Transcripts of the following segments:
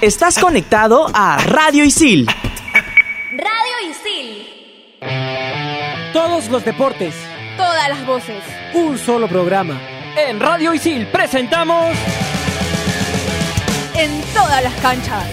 Estás conectado a Radio Isil. Radio Isil. Todos los deportes. Todas las voces. Un solo programa. En Radio Isil presentamos... En todas las canchas.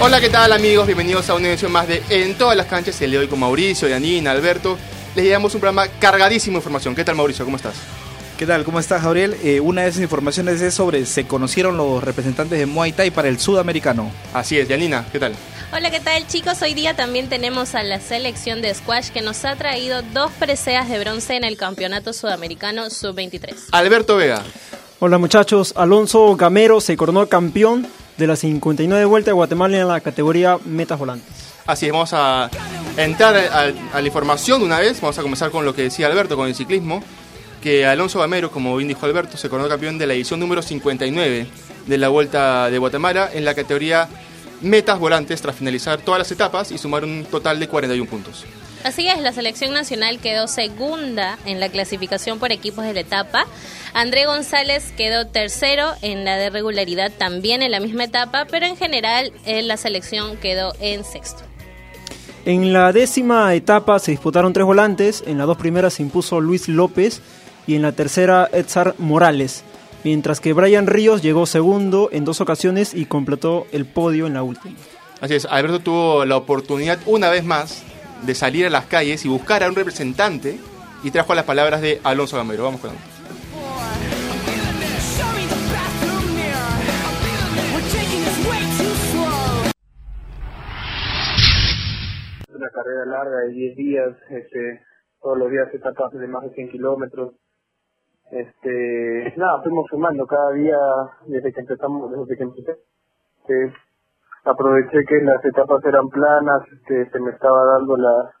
Hola, ¿qué tal amigos? Bienvenidos a una edición más de En todas las canchas. El de hoy con Mauricio, Yanina, Alberto. Les llevamos un programa cargadísimo de información. ¿Qué tal Mauricio? ¿Cómo estás? ¿Qué tal? ¿Cómo estás, Gabriel? Eh, una de esas informaciones es sobre se conocieron los representantes de Muay Thai para el sudamericano. Así es, Yanina, ¿qué tal? Hola, ¿qué tal chicos? Hoy día también tenemos a la selección de squash que nos ha traído dos preseas de bronce en el Campeonato Sudamericano Sub-23. Alberto Vega. Hola muchachos, Alonso Gamero se coronó campeón de la 59 vuelta de Guatemala en la categoría metas volantes. Así es, vamos a entrar a, a la información una vez. Vamos a comenzar con lo que decía Alberto, con el ciclismo que Alonso Gamero, como bien dijo Alberto, se coronó campeón de la edición número 59 de la Vuelta de Guatemala en la categoría metas volantes tras finalizar todas las etapas y sumar un total de 41 puntos. Así es, la selección nacional quedó segunda en la clasificación por equipos de la etapa. André González quedó tercero en la de regularidad también en la misma etapa, pero en general eh, la selección quedó en sexto. En la décima etapa se disputaron tres volantes, en las dos primeras se impuso Luis López y en la tercera Edzar Morales, mientras que Brian Ríos llegó segundo en dos ocasiones y completó el podio en la última. Así es, Alberto tuvo la oportunidad una vez más de salir a las calles y buscar a un representante y trajo las palabras de Alonso Gamero. Vamos con él. Una carrera larga de 10 días, este, todos los días etapas de más de 100 kilómetros, este nada fuimos sumando cada día desde que empezamos desde que empecé. Este, aproveché que las etapas eran planas este se me estaba dando las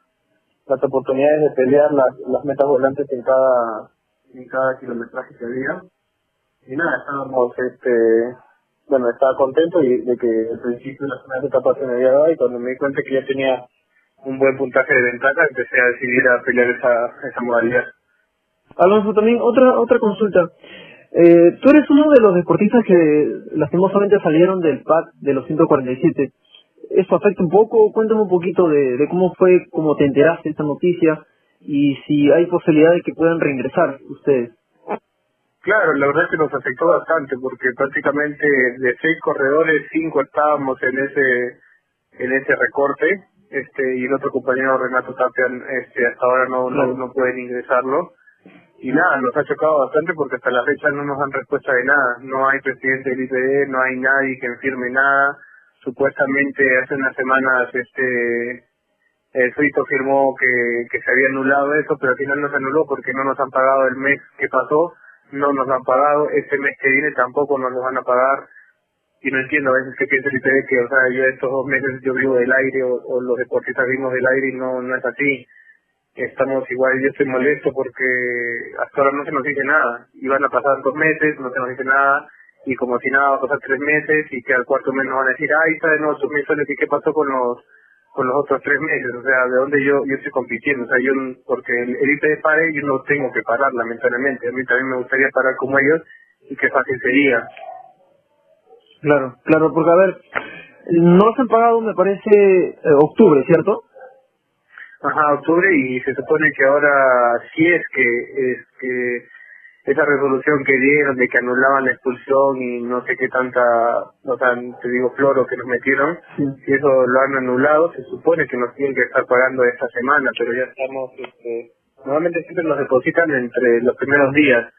las oportunidades de pelear las, las metas volantes en cada en cada kilometraje que había. Y nada estábamos este bueno estaba contento y de que al principio las primeras etapas se me había dado y cuando me di cuenta que ya tenía un buen puntaje de ventaja empecé a decidir a pelear esa esa modalidad Alonso, también otra otra consulta. Eh, tú eres uno de los deportistas que lastimosamente salieron del PAC de los 147. ¿Eso afecta un poco? Cuéntame un poquito de, de cómo fue, cómo te enteraste de esta noticia y si hay posibilidad de que puedan reingresar ustedes. Claro, la verdad es que nos afectó bastante porque prácticamente de seis corredores, cinco estábamos en ese en ese recorte este y el otro compañero Renato Tapia este, hasta ahora no, no, no pueden ingresarlo y nada, nos ha chocado bastante porque hasta la fecha no nos dan respuesta de nada. No hay presidente del IPD, no hay nadie que firme nada. Supuestamente hace unas semanas este el suizo firmó que, que se había anulado eso, pero al final no se anuló porque no nos han pagado el mes que pasó, no nos han pagado, este mes que viene tampoco nos lo van a pagar. Y no entiendo a veces que piensa el IPD que, o sea, yo estos dos meses yo vivo del aire o, o los deportistas vivimos del aire y no, no es así estamos igual, yo estoy molesto porque hasta ahora no se nos dice nada. Iban a pasar dos meses, no se nos dice nada, y como si nada va a pasar tres meses, y que al cuarto mes nos van a decir, ay, está de nuevo sus ¿y qué pasó con los con los otros tres meses? O sea, ¿de dónde yo yo estoy compitiendo? O sea, yo, porque el, el IPD pare, yo no tengo que parar, lamentablemente. A mí también me gustaría parar como ellos, y qué fácil sería. Claro, claro, porque a ver, no se han pagado, me parece, eh, octubre, ¿cierto? Ajá, octubre y se supone que ahora sí es que es que esa resolución que dieron de que anulaban la expulsión y no sé qué tanta, o sea, te digo, floro que nos metieron, si eso lo han anulado, se supone que nos tienen que estar pagando esta semana, pero ya estamos, este, normalmente siempre nos depositan entre los primeros días,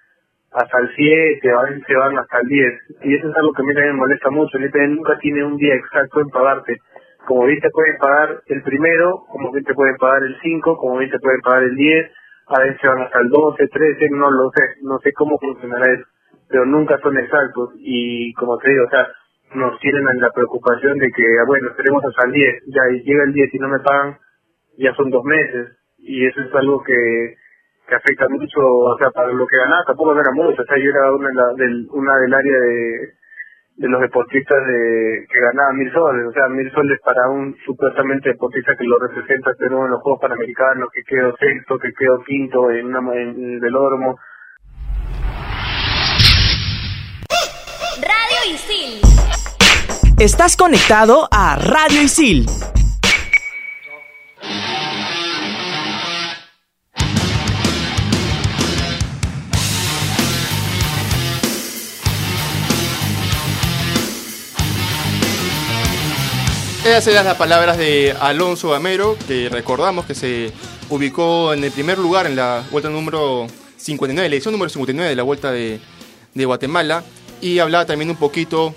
hasta el 7, a veces se van hasta el 10, y eso es algo que a mí también me molesta mucho, el IPN nunca tiene un día exacto en pagarte como bien te pueden pagar el primero, como bien te pueden pagar el 5, como bien te pueden pagar el 10, a veces van hasta el 12, 13, no lo sé, no sé cómo funcionará eso, pero nunca son exactos y como te digo, o sea, nos tienen en la preocupación de que, ah, bueno, esperemos hasta el 10, ya llega el 10 y no me pagan, ya son dos meses y eso es algo que, que afecta mucho, o sea, para lo que ganaba tampoco era mucho, o sea, yo era una, del, una del área de de los deportistas de, que ganaban mil soles, o sea, mil soles para un supuestamente deportista que lo representa pero en los Juegos Panamericanos, que quedó sexto, que quedó quinto en, una, el velódromo. Radio Isil. Estás conectado a Radio Isil. Esas eran las palabras de Alonso Gamero, que recordamos que se ubicó en el primer lugar en la vuelta número 59, la edición número 59 de la vuelta de, Guatemala. Y hablaba también un poquito,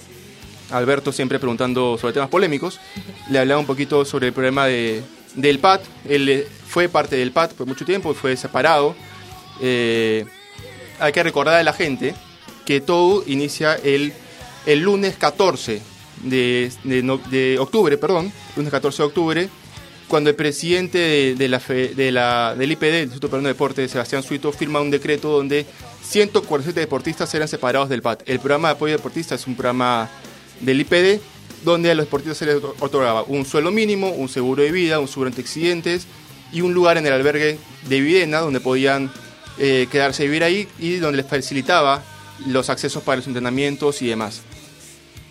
Alberto siempre preguntando sobre temas polémicos, le hablaba un poquito sobre el problema de, del PAT. Él eh, fue parte del PAT por mucho tiempo, fue separado. Eh, hay que recordar a la gente que todo inicia el, el lunes 14 de, de octubre, perdón, lunes 14 de octubre, cuando el presidente de, la, fe- de la- del IPD, el Instituto Peruano de Deportes, Sebastián Suito, firma un decreto donde 147 deportistas serán separados del PAT. El programa de apoyo a deportistas es un programa del IPD donde a los deportistas se les otorgaba un sueldo mínimo, un seguro de vida, un seguro ante accidentes y un lugar en el albergue de Videna donde podían eh, quedarse a vivir ahí y donde les facilitaba los accesos para los entrenamientos y demás.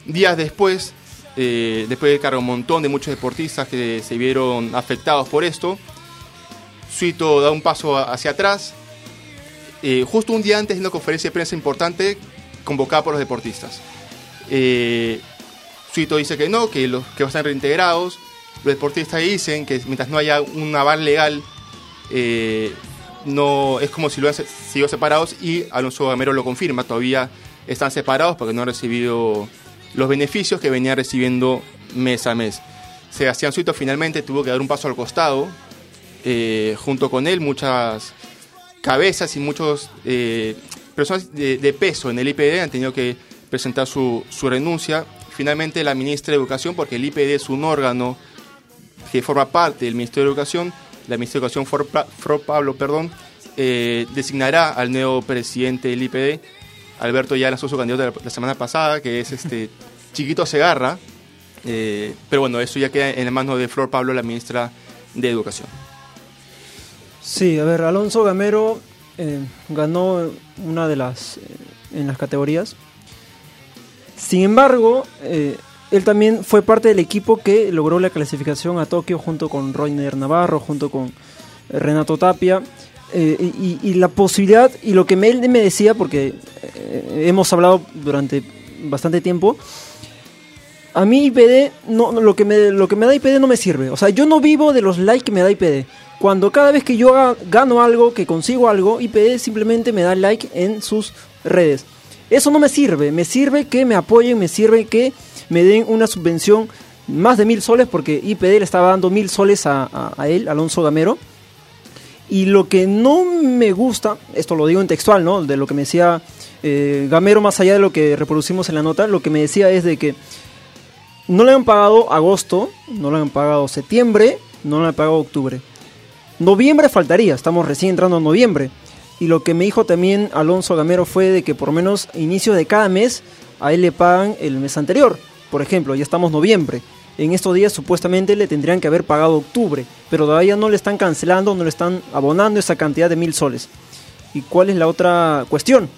Días después, eh, después de cargar un montón de muchos deportistas que se vieron afectados por esto, Suito da un paso hacia atrás, eh, justo un día antes de una conferencia de prensa importante convocada por los deportistas. Eh, Suito dice que no, que, los, que van a estar reintegrados. Los deportistas dicen que mientras no haya un aval legal, eh, no es como si lo han sido separados y Alonso Gamero lo confirma, todavía están separados porque no han recibido los beneficios que venía recibiendo mes a mes. Sebastián Suito finalmente tuvo que dar un paso al costado, eh, junto con él muchas cabezas y muchos eh, personas de, peso en el IPD han tenido que presentar su, su renuncia. Finalmente la ministra de Educación, porque el IPD es un órgano que forma parte del Ministerio de Educación, la ministra de Educación, Flor Pablo, perdón, eh, designará al nuevo presidente del IPD. Alberto ya lanzó su candidato la, la semana pasada, que es este Chiquito Segarra. Eh, pero bueno, eso ya queda en la mano de Flor Pablo, la ministra de Educación. Sí, a ver, Alonso Gamero eh, ganó una de las eh, en las categorías. Sin embargo, él también fue parte del equipo que logró la clasificación a Tokio junto con Roiner Navarro, junto con Renato Tapia. Eh, y, la posibilidad, y lo que me, él me decía, porque eh, hemos hablado durante bastante tiempo, a mí IPD, no, no, lo, que me, lo que me da IPD no me sirve. O sea, yo no vivo de los likes que me da IPD. Cuando cada vez que yo gano algo, que consigo algo, IPD simplemente me da like en sus redes. Eso no me sirve. Me sirve que me apoyen, me sirve que me den una subvención más de mil soles, porque IPD le estaba dando mil soles a él, Alonso Gamero. Y lo que no me gusta, esto lo digo en textual, ¿no? De lo que me decía eh, Gamero, más allá de lo que reproducimos en la nota, lo que me decía es de que no le han pagado agosto, no le han pagado septiembre, no le han pagado octubre. Noviembre faltaría, estamos recién entrando en noviembre. Y lo que me dijo también Alonso Gamero fue de que por menos inicio de cada mes a él le pagan el mes anterior. Por ejemplo, ya estamos noviembre. En estos días supuestamente le tendrían que haber pagado octubre, pero todavía no le están cancelando, no le están abonando esa cantidad de mil soles. ¿Y cuál es la otra cuestión?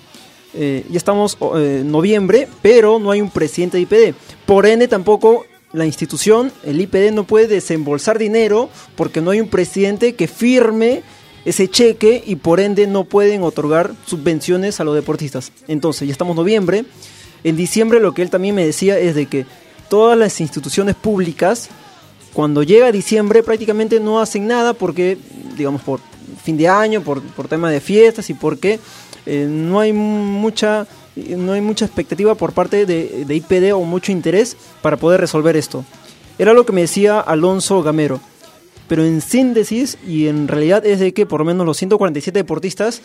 Eh, ya estamos en noviembre, pero no hay un presidente de IPD. Por ende, tampoco la institución, el IPD, no puede desembolsar dinero porque no hay un presidente que firme ese cheque y por ende no pueden otorgar subvenciones a los deportistas. Entonces, ya estamos en noviembre. En diciembre lo que él también me decía es de que todas las instituciones públicas, cuando llega diciembre, prácticamente no hacen nada porque, digamos, por fin de año, por, por tema de fiestas y porque eh, no hay mucha no hay mucha expectativa por parte de, de IPD o mucho interés para poder resolver esto. Era lo que me decía Alonso Gamero. Pero en síntesis y en realidad es de que por lo menos los 147 deportistas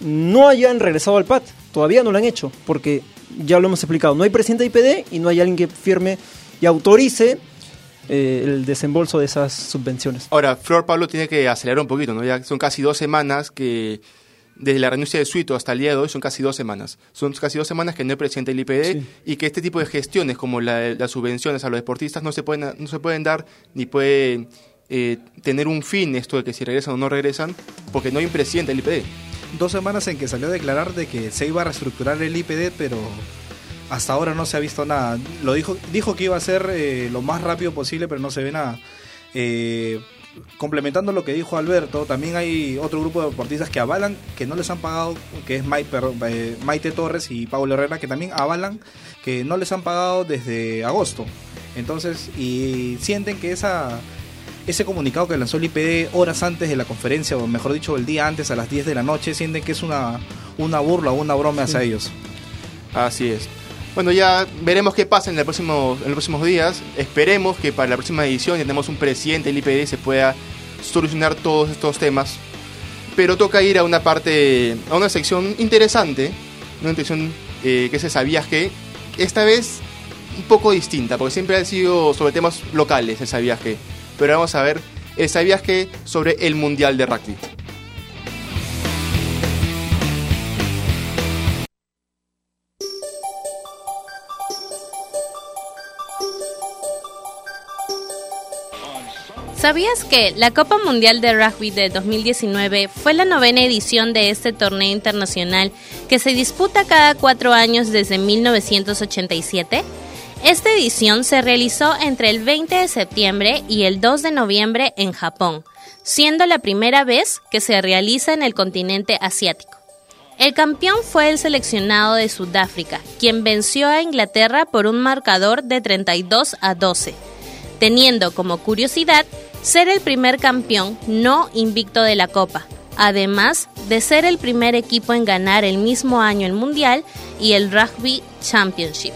no hayan regresado al PAT. Todavía no lo han hecho, porque ya lo hemos explicado. No hay presidente de IPD y no hay alguien que firme y autorice eh, el desembolso de esas subvenciones. Ahora, Flor Pablo tiene que acelerar un poquito, ¿no? Ya son casi dos semanas que, desde la renuncia de Suito hasta el día de hoy, son casi dos semanas. Son casi dos semanas que no hay presidente del IPD Sí. y que este tipo de gestiones, como la- las subvenciones a los deportistas, no se pueden, no se pueden dar ni pueden eh, tener un fin esto de que si regresan o no regresan, porque no hay un presidente del IPD. Dos semanas en que salió a declarar de que se iba a reestructurar el IPD, pero hasta ahora no se ha visto nada. Lo dijo, dijo que iba a ser eh, lo más rápido posible, pero no se ve nada. Eh, complementando lo que dijo Alberto, también hay otro grupo de deportistas que avalan, que no les han pagado, que es perdón, eh, Maite Torres y Pablo Herrera, que también avalan que no les han pagado desde agosto. Entonces, y sienten que esa ese comunicado que lanzó el IPD horas antes de la conferencia, o mejor dicho, el día antes a las 10 de la noche, sienten que es una, una burla o una broma hacia ellos. Así es. Bueno, ya veremos qué pasa en, el próximo, en los próximos días. Esperemos que para la próxima edición ya tenemos un presidente del IPD se pueda solucionar todos estos temas. Pero toca ir a una parte, a una sección interesante, una sección eh, que se sabías que, esta vez un poco distinta, porque siempre ha sido sobre temas locales el sabías que. Pero vamos a ver el sabías que sobre el Mundial de Rugby. ¿Sabías que la Copa Mundial de Rugby de 2019 fue la novena edición de este torneo internacional que se disputa cada cuatro años desde 1987? Esta edición se realizó entre el 20 de septiembre y el 2 de noviembre en Japón, siendo la primera vez que se realiza en el continente asiático. El campeón fue el seleccionado de Sudáfrica, quien venció a Inglaterra por un marcador de 32 a 12, teniendo como curiosidad ser el primer campeón no invicto de la Copa, además de ser el primer equipo en ganar el mismo año el Mundial y el Rugby Championship.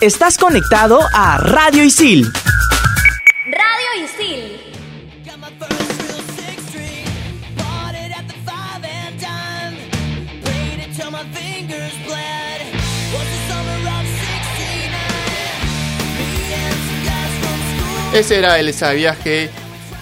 Estás conectado a Radio Isil. Radio Isil. Ese era el viaje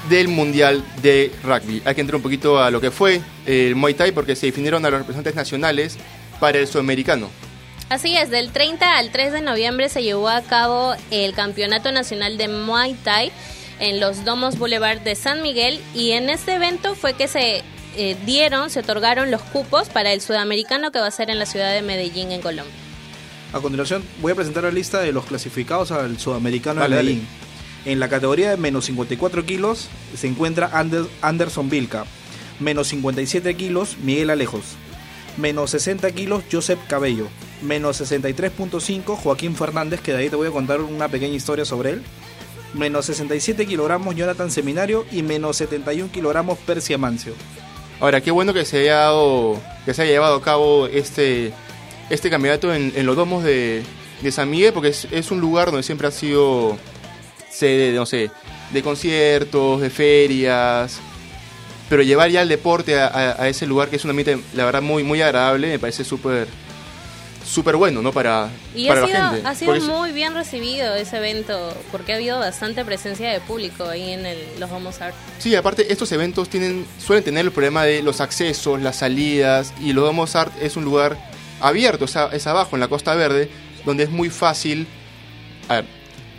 del Mundial de Rugby. Hay que entrar un poquito a lo que fue el Muay Thai porque se definieron a los representantes nacionales para el sudamericano. Así es, del 30 al 3 de noviembre se llevó a cabo el Campeonato Nacional de Muay Thai en los Domos Boulevard de San Miguel y en este evento fue que se eh, dieron, se otorgaron los cupos para el sudamericano que va a ser en la ciudad de Medellín, en Colombia. A continuación voy a presentar la lista de los clasificados al sudamericano de Medellín. En la categoría de menos 54 kilos se encuentra Ander- Anderson Vilca. Menos 57 kilos Miguel Alejos. Menos 60 kilos Josep Cabello. Menos 63.5 Joaquín Fernández, que de ahí te voy a contar una pequeña historia sobre él. Menos 67 kilogramos Jonathan Seminario y menos 71 kilogramos Persia Mancio. Ahora, qué bueno que se haya, dado- que se haya llevado a cabo este, este campeonato en, los domos de, San Miguel, porque es, un lugar donde siempre ha sido sede, de, no sé, de conciertos, de ferias, pero llevar ya el deporte a ese lugar que es un ambiente, la verdad, muy, muy agradable, me parece súper súper bueno, ¿no? Para, Y para ha la sido, gente. ha sido muy bien recibido ese evento porque ha habido bastante presencia de público ahí en el, los Homos Art. Sí, aparte estos eventos tienen suelen tener el problema de los accesos, las salidas y los Domos Art es un lugar abierto, es, a- es abajo en la Costa Verde, donde es muy fácil, a ver,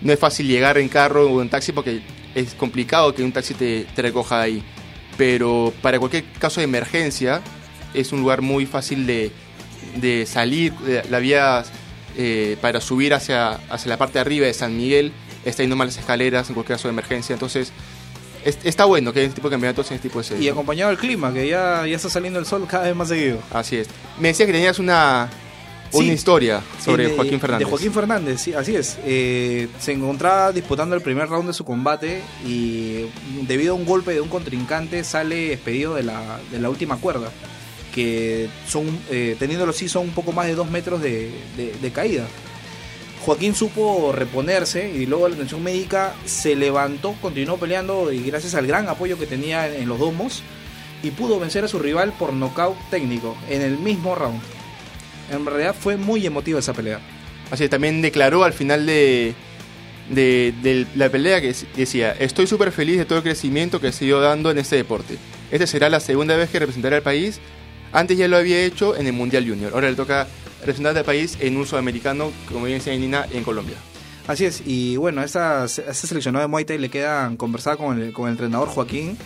no es fácil llegar en carro o en taxi porque es complicado que un taxi te, te recoja de ahí, pero para cualquier caso de emergencia es un lugar muy fácil de, de salir, de- la vía eh, para subir hacia, hacia la parte de arriba de San Miguel, está yendo malas escaleras en cualquier caso de emergencia, entonces es- está bueno que hay este tipo de campeonatos en este tipo de sedes. Y ¿no? acompañado del clima, que ya, ya está saliendo el sol cada vez más seguido. Así es. Me decías que tenías una, una Sí. historia sobre de- Joaquín Fernández. De Joaquín Fernández, sí, así es. Eh, se encontraba disputando el primer round de su combate y debido a un golpe de un contrincante sale expedido de la, de la última cuerda, que son, eh, teniéndolo así, son un poco más de dos metros de, caída. Joaquín supo reponerse y luego la atención médica se levantó, continuó peleando y gracias al gran apoyo que tenía en, los domos y pudo vencer a su rival por nocaut técnico en el mismo round. En realidad fue muy emotiva esa pelea. Así es, también declaró al final de, la pelea que decía, estoy súper feliz de todo el crecimiento que se ido dando en este deporte. Esta será la segunda vez que representaré al país. Antes ya lo había hecho en el Mundial Junior. Ahora le toca representar al país en un sudamericano, como bien decía Nina, en Colombia. Así es, y bueno, a esta, a este seleccionado de Muay Thai le quedan conversar con el, con el entrenador Joaquín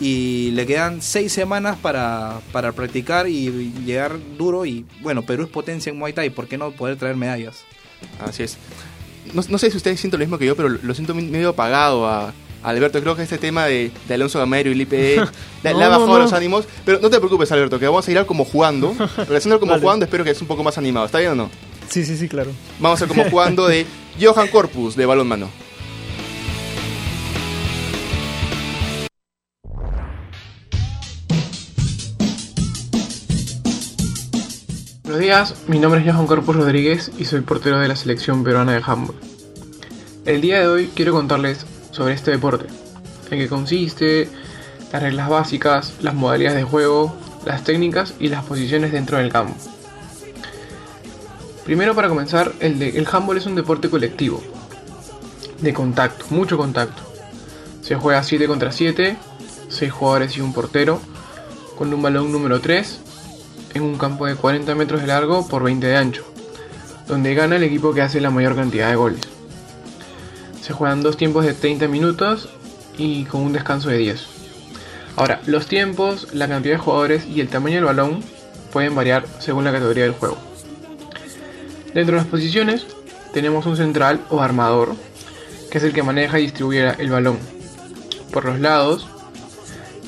y le quedan seis semanas para, para practicar y llegar duro y bueno, Perú es potencia en Muay Thai, ¿por qué no poder traer medallas? Así es. No, no sé si ustedes sienten lo mismo que yo, pero lo siento medio apagado a Alberto. Creo que este tema de, de Alonso Gamero y el IPE le, No, los ánimos. Pero no te preocupes, Alberto, que vamos a ir al como jugando. Pero haciendo como jugando, espero que es un poco más animado. ¿Está bien o no? Sí, sí, sí, claro. Vamos a hacer como jugando de Johan Corpus de balón mano. Buenos días, mi nombre es Johan Corpus Rodríguez y soy portero de la selección peruana de handball. El día de hoy quiero contarles sobre este deporte, en qué consiste, las reglas básicas, las modalidades de juego, las técnicas y las posiciones dentro del campo. Primero para comenzar, el, el handball es un deporte colectivo, de contacto, mucho contacto. Se juega 7 contra 7, 6 jugadores y un portero, con un balón número 3 en un campo de 40 metros de largo por 20 de ancho, donde gana el equipo que hace la mayor cantidad de goles. Se juegan dos tiempos de 30 minutos y con un descanso de 10. Ahora, los tiempos, la cantidad de jugadores y el tamaño del balón pueden variar según la categoría del juego. Dentro de las posiciones tenemos un central o armador, que es el que maneja y distribuye el balón. Por los lados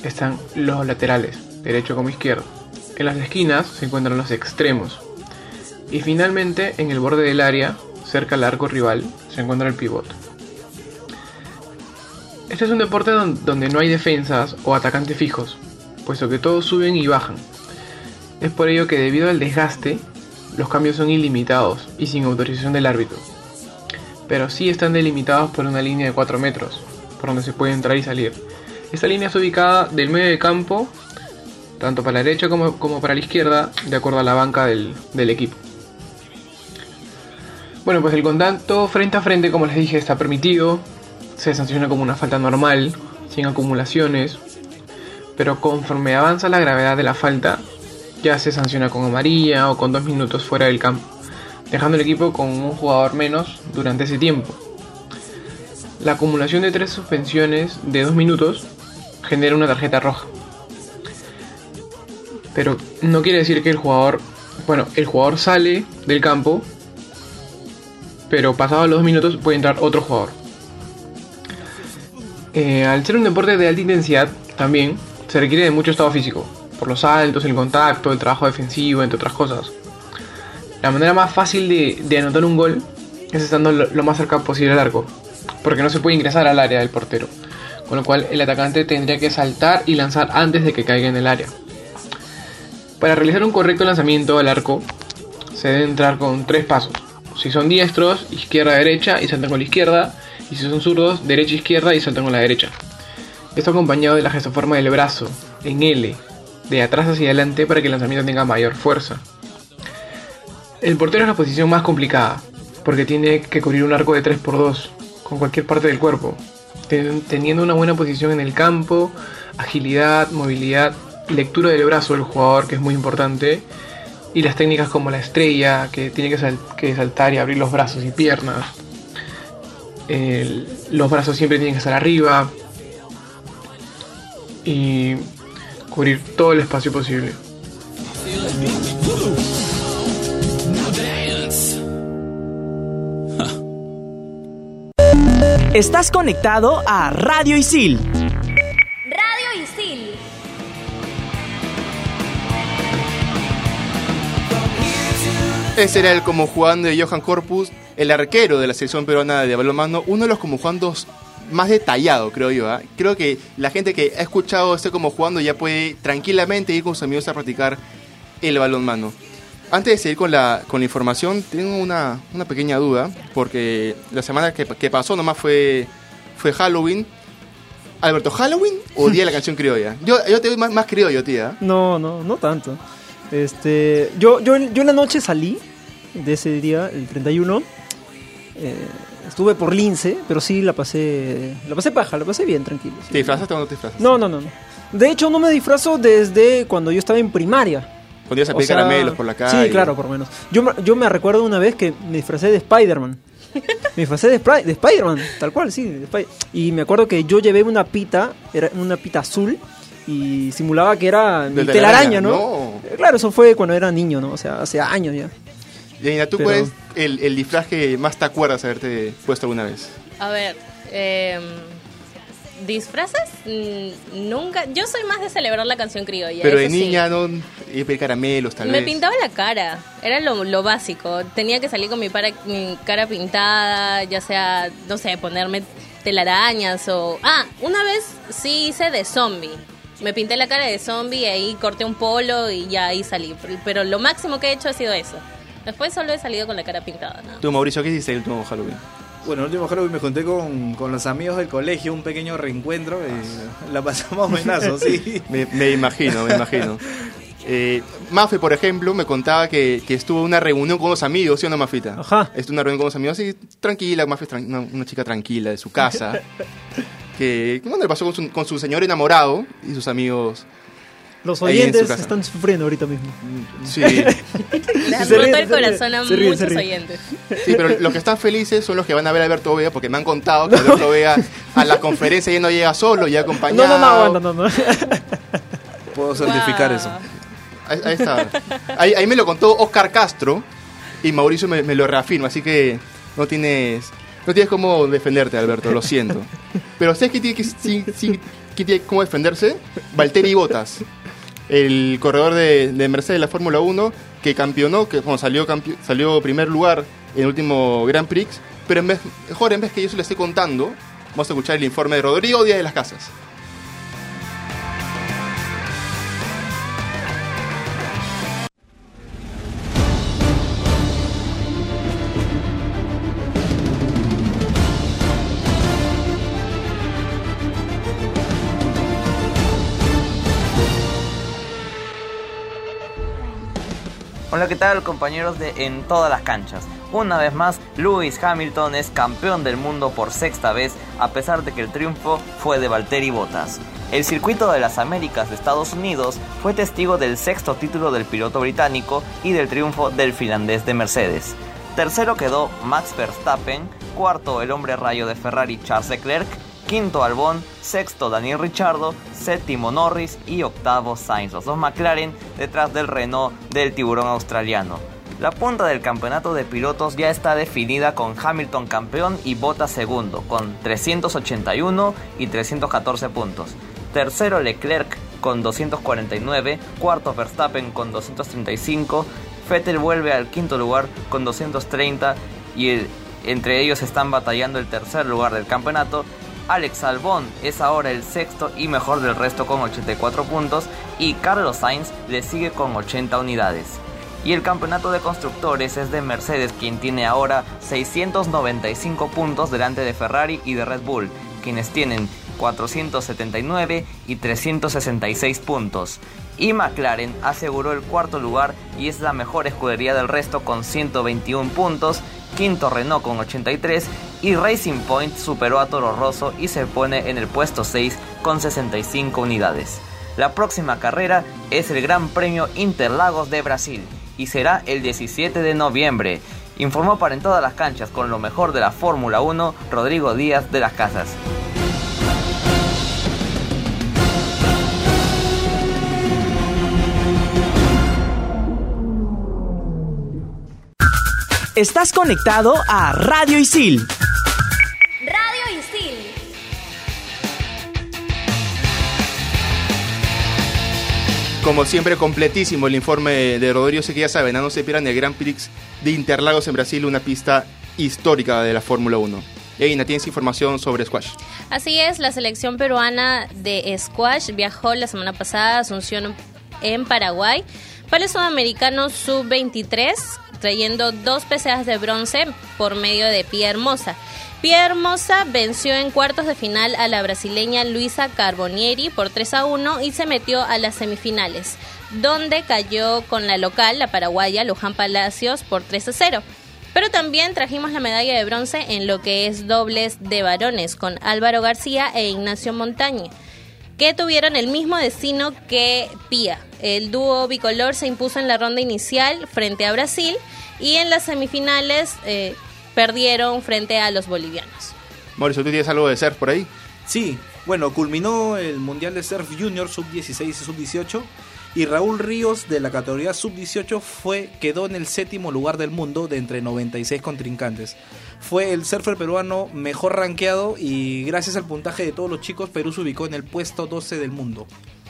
están los laterales, derecho como izquierdo. En las esquinas se encuentran los extremos. Y finalmente, en el borde del área, cerca al arco rival, se encuentra el pivot. Este es un deporte don- donde no hay defensas o atacantes fijos, puesto que todos suben y bajan. Es por ello que debido al desgaste, los cambios son ilimitados y sin autorización del árbitro. Pero sí están delimitados por una línea de 4 metros, por donde se puede entrar y salir. Esta línea es ubicada del medio de campo tanto para la derecha como, como para la izquierda, de acuerdo a la banca del, del equipo. Bueno, pues el contacto frente a frente, como les dije, está permitido, se sanciona como una falta normal, sin acumulaciones, pero conforme avanza la gravedad de la falta, ya se sanciona con amarilla o con dos minutos fuera del campo, dejando el equipo con un jugador menos durante ese tiempo. La acumulación de tres suspensiones de dos minutos genera una tarjeta roja pero no quiere decir que el jugador, bueno, el jugador sale del campo, pero pasados los dos minutos puede entrar otro jugador. Eh, al ser un deporte de alta intensidad, también se requiere de mucho estado físico, por los saltos, el contacto, el trabajo defensivo, entre otras cosas. La manera más fácil de, anotar un gol es estando lo, lo más cerca posible al arco, porque no se puede ingresar al área del portero, con lo cual el atacante tendría que saltar y lanzar antes de que caiga en el área. Para realizar un correcto lanzamiento al arco, se debe entrar con tres pasos. Si son diestros, izquierda-derecha y saltan con la izquierda. Y si son zurdos, derecha-izquierda y saltan con la derecha. Esto acompañado de la gestoforma del brazo, en L, de atrás hacia adelante para que el lanzamiento tenga mayor fuerza. El portero es la posición más complicada, porque tiene que cubrir un arco de 3x2, con cualquier parte del cuerpo, ten- teniendo una buena posición en el campo, agilidad, movilidad, lectura del brazo del jugador, que es muy importante, y las técnicas como la estrella, que tiene que saltar y abrir los brazos y piernas. El- los brazos siempre tienen que estar arriba. Y cubrir todo el espacio posible. Estás conectado a Radio Isil. Radio Isil. Ese era el como jugando de Johan Corpus, el arquero de la selección peruana de balonmano, uno de los como jugandos más detallado, creo yo. ¿ah? Creo que la gente que ha escuchado este como jugando ya puede tranquilamente ir con sus amigos a practicar el balonmano. Antes de seguir con la, con la información, tengo una, una pequeña duda, porque la semana que, que pasó nomás fue, fue Halloween. Alberto, ¿Halloween o Día de la Canción Criolla? Yo, yo te doy más, más criollo, tía. No, no, no tanto. Este, yo, yo, yo en la noche salí de ese día, el 31. Eh, estuve por Lince, pero sí la pasé, la pasé paja, la pasé bien, tranquilo. sí. ¿Te disfrazaste o no te disfrazas? No, no, no, no. De hecho, no me disfrazo desde cuando yo estaba en primaria. Cuando ibas a pedir sea, caramelos por la calle. Sí, claro, por lo menos. Yo, yo me recuerdo una vez que me disfracé de Spider-Man. Me disfracé de, Spider-Man, tal cual, sí. de y me acuerdo que yo llevé una pita, era una pita azul, y simulaba que era mi telaraña, no. Eh, Claro, eso fue cuando era niño, ¿no? O sea, hace años ya. Yanina, ¿tú Pero- cuál es el, el disfraz que más te acuerdas haberte puesto alguna vez? A ver, eh, ¿disfraces? Nunca. Yo soy más de celebrar la canción criolla. Pero de sí. niña, ¿no? Y caramelos, tal Me vez. pintaba la cara, era lo, lo básico. Tenía que salir con mi, para- mi cara pintada, ya sea, no sé, ponerme telarañas o... Ah, una vez sí hice de zombie. Me pinté la cara de zombie y ahí corté un polo y ya ahí salí. Pero- Pero lo máximo que he hecho ha sido eso. Después solo he salido con la cara pintada, ¿no? Tú, Mauricio, ¿qué hiciste el último Halloween? Bueno, el último Halloween me junté con, con los amigos del colegio, un pequeño reencuentro. y la pasamos buenazo, sí. Me, me imagino, me imagino. Eh, Mafe, por ejemplo, me contaba que, que estuvo en una reunión con unos amigos, ¿sí o no, Mafita? Ajá. Estuvo en una reunión con unos amigos, así, tranquila, Mafe es una, una chica tranquila de su casa. que, bueno, le pasó con su, con su señor enamorado y sus amigos. Los oyentes están sufriendo ahorita mismo. Sí, Le han se roto el corazón a se ríen, se muchos oyentes. sí, pero los que están felices son los que van a ver a Alberto Vega porque me han contado que Alberto Vega a la conferencia ya no llega solo, ya No, acompañado. no, no, aguanta, no, no. Puedo certificar Wow. eso. Ahí, ahí está. Ahí, ahí me lo contó Oscar Castro y Mauricio me, me lo reafirma, así que no tienes no tienes cómo defenderte, Alberto, lo siento. Pero ¿sabes quién tiene, que, sí- sí- quién tiene cómo defenderse? Valtteri Bottas, el corredor de, de Mercedes de la Fórmula 1, que campeonó, que salió, salió primer lugar en el último Grand Prix, pero en vez, mejor en vez que yo se lo esté contando, vamos a escuchar el informe de Rodrigo Díaz de las Casas. Hola, ¿qué tal compañeros de En todas las canchas? Una vez más, Lewis Hamilton es campeón del mundo por sexta vez, a pesar de que el triunfo fue de Valtteri Bottas. El circuito de las Américas de Estados Unidos fue testigo del sexto título del piloto británico y del triunfo del finlandés de Mercedes. Tercero quedó Max Verstappen, cuarto el hombre rayo de Ferrari Charles Leclerc, quinto Albon, sexto Daniel Ricciardo, séptimo Norris y octavo Sainz, los dos McLaren detrás del Renault del tiburón australiano. La punta del campeonato de pilotos ya está definida con Hamilton campeón y Bottas segundo, con 381 y 314 puntos. Tercero Leclerc con 249, cuarto Verstappen con 235, Vettel vuelve al quinto lugar con 230 y entre ellos están batallando el tercer lugar del campeonato. Alex Albon es ahora el sexto y mejor del resto con 84 puntos y Carlos Sainz le sigue con 80 unidades. Y el campeonato de constructores es de Mercedes quien tiene ahora 695 puntos delante de Ferrari y de Red Bull, quienes tienen 479 y 366 puntos. Y McLaren aseguró el cuarto lugar y es la mejor escudería del resto con 121 puntos, quinto Renault con 83 y Racing Point superó a Toro Rosso y se pone en el puesto 6 con 65 unidades. La próxima carrera es el Gran Premio Interlagos de Brasil y será el 17 de noviembre. Informó para en todas las canchas con lo mejor de la Fórmula 1 Rodrigo Díaz de las Casas. Estás conectado a Radio Isil. Radio Isil. Como siempre, completísimo el informe de Rodrigo. Sé que ya saben, no se pierdan el Grand Prix de Interlagos en Brasil, una pista histórica de la Fórmula 1. Eina, ¿tienes información sobre squash? Así es, la selección peruana de squash viajó la semana pasada a Asunción en Paraguay para el sudamericano sub-23, trayendo dos PCAs de bronce por medio de Pia Hermosa. Pia Hermosa venció en cuartos de final a la brasileña Luisa Carbonieri por 3 a 1 y se metió a las semifinales, donde cayó con la local, la paraguaya Luján Palacios, por 3 a 0. Pero también trajimos la medalla de bronce en lo que es dobles de varones con Álvaro García e Ignacio Montaña, que tuvieron el mismo destino que Pía. El dúo bicolor se impuso en la ronda inicial frente a Brasil y en las semifinales eh, perdieron frente a los bolivianos. Mauricio, ¿tú tienes algo de surf por ahí? Sí, Bueno, culminó el Mundial de Surf Junior Sub-16 y Sub-18 y Raúl Ríos de la categoría Sub-18 fue quedó en el séptimo lugar del mundo de entre 96 contrincantes. Fue el surfer peruano mejor rankeado y gracias al puntaje de todos los chicos Perú se ubicó en el puesto 12 del mundo.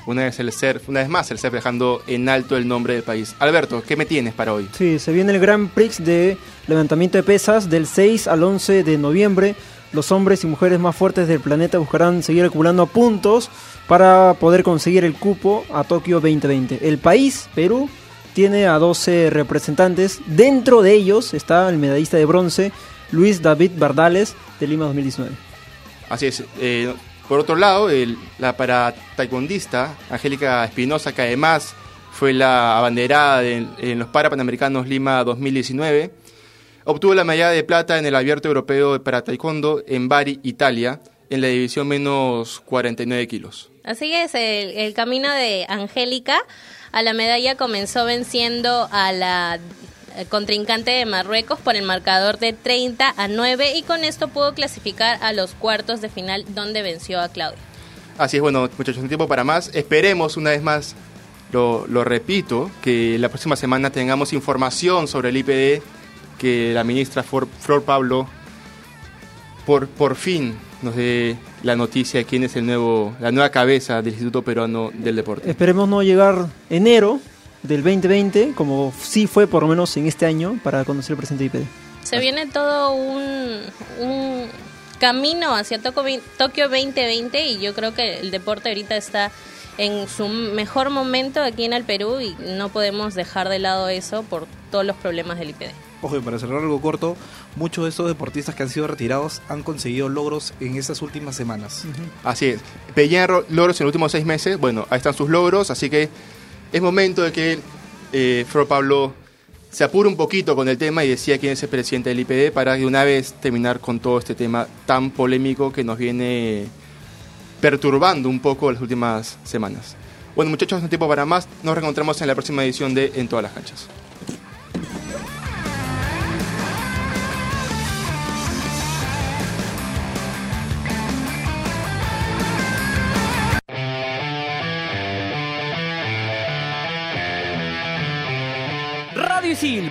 Una vez, el surf, una vez más el surf dejando en alto el nombre del país. Alberto, ¿qué me tienes para hoy? Sí, se viene el Grand Prix de levantamiento de pesas del 6 al 11 de noviembre. Los hombres y mujeres más fuertes del planeta buscarán seguir acumulando puntos para poder conseguir el cupo a Tokio 2020. El país, Perú, tiene a 12 representantes. Dentro de ellos está el medallista de bronce Luis David Bardales de Lima 2019. Así es. eh, por otro lado, la para taekwondista Angélica Espinosa, que además fue la abanderada de- en los Parapanamericanos Lima 2019, obtuvo la medalla de plata en el Abierto Europeo para Taekwondo en Bari, Italia, en la división menos 49 kilos. Así es, el, el camino de Angélica a la medalla comenzó venciendo a la eh, contrincante de Marruecos por el marcador de 30 a 9 y con esto pudo clasificar a los cuartos de final donde venció a Claudia. Así es, bueno, muchachos, un tiempo para más. Esperemos una vez más, lo, lo repito, que la próxima semana tengamos información sobre el IPD, que la ministra Flor, Flor Pablo por, por fin nos dé la noticia de quién es el nuevo, la nueva cabeza del Instituto Peruano del Deporte. Esperemos no llegar enero del 2020, como sí fue por lo menos en este año, para conocer el presente IPD. Se viene todo un, un camino hacia Tokio 2020 y yo creo que el deporte ahorita está en su mejor momento aquí en el Perú y no podemos dejar de lado eso por todos los problemas del IPD. Ojo, para cerrar algo corto, muchos de estos deportistas que han sido retirados han conseguido logros en estas últimas semanas. Así es. Ro- logros en los últimos seis meses. Bueno, ahí están sus logros, así que es momento de que eh, Flor Pablo se apure un poquito con el tema y decía quién es el presidente del IPD para de una vez terminar con todo este tema tan polémico que nos viene perturbando un poco las últimas semanas. Bueno, muchachos, no tiempo para más. Nos reencontramos en la próxima edición de En todas las canchas.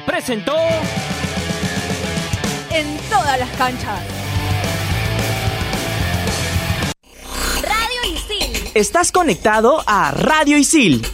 Presentó En todas las canchas. Radio Isil. Estás conectado a Radio Isil.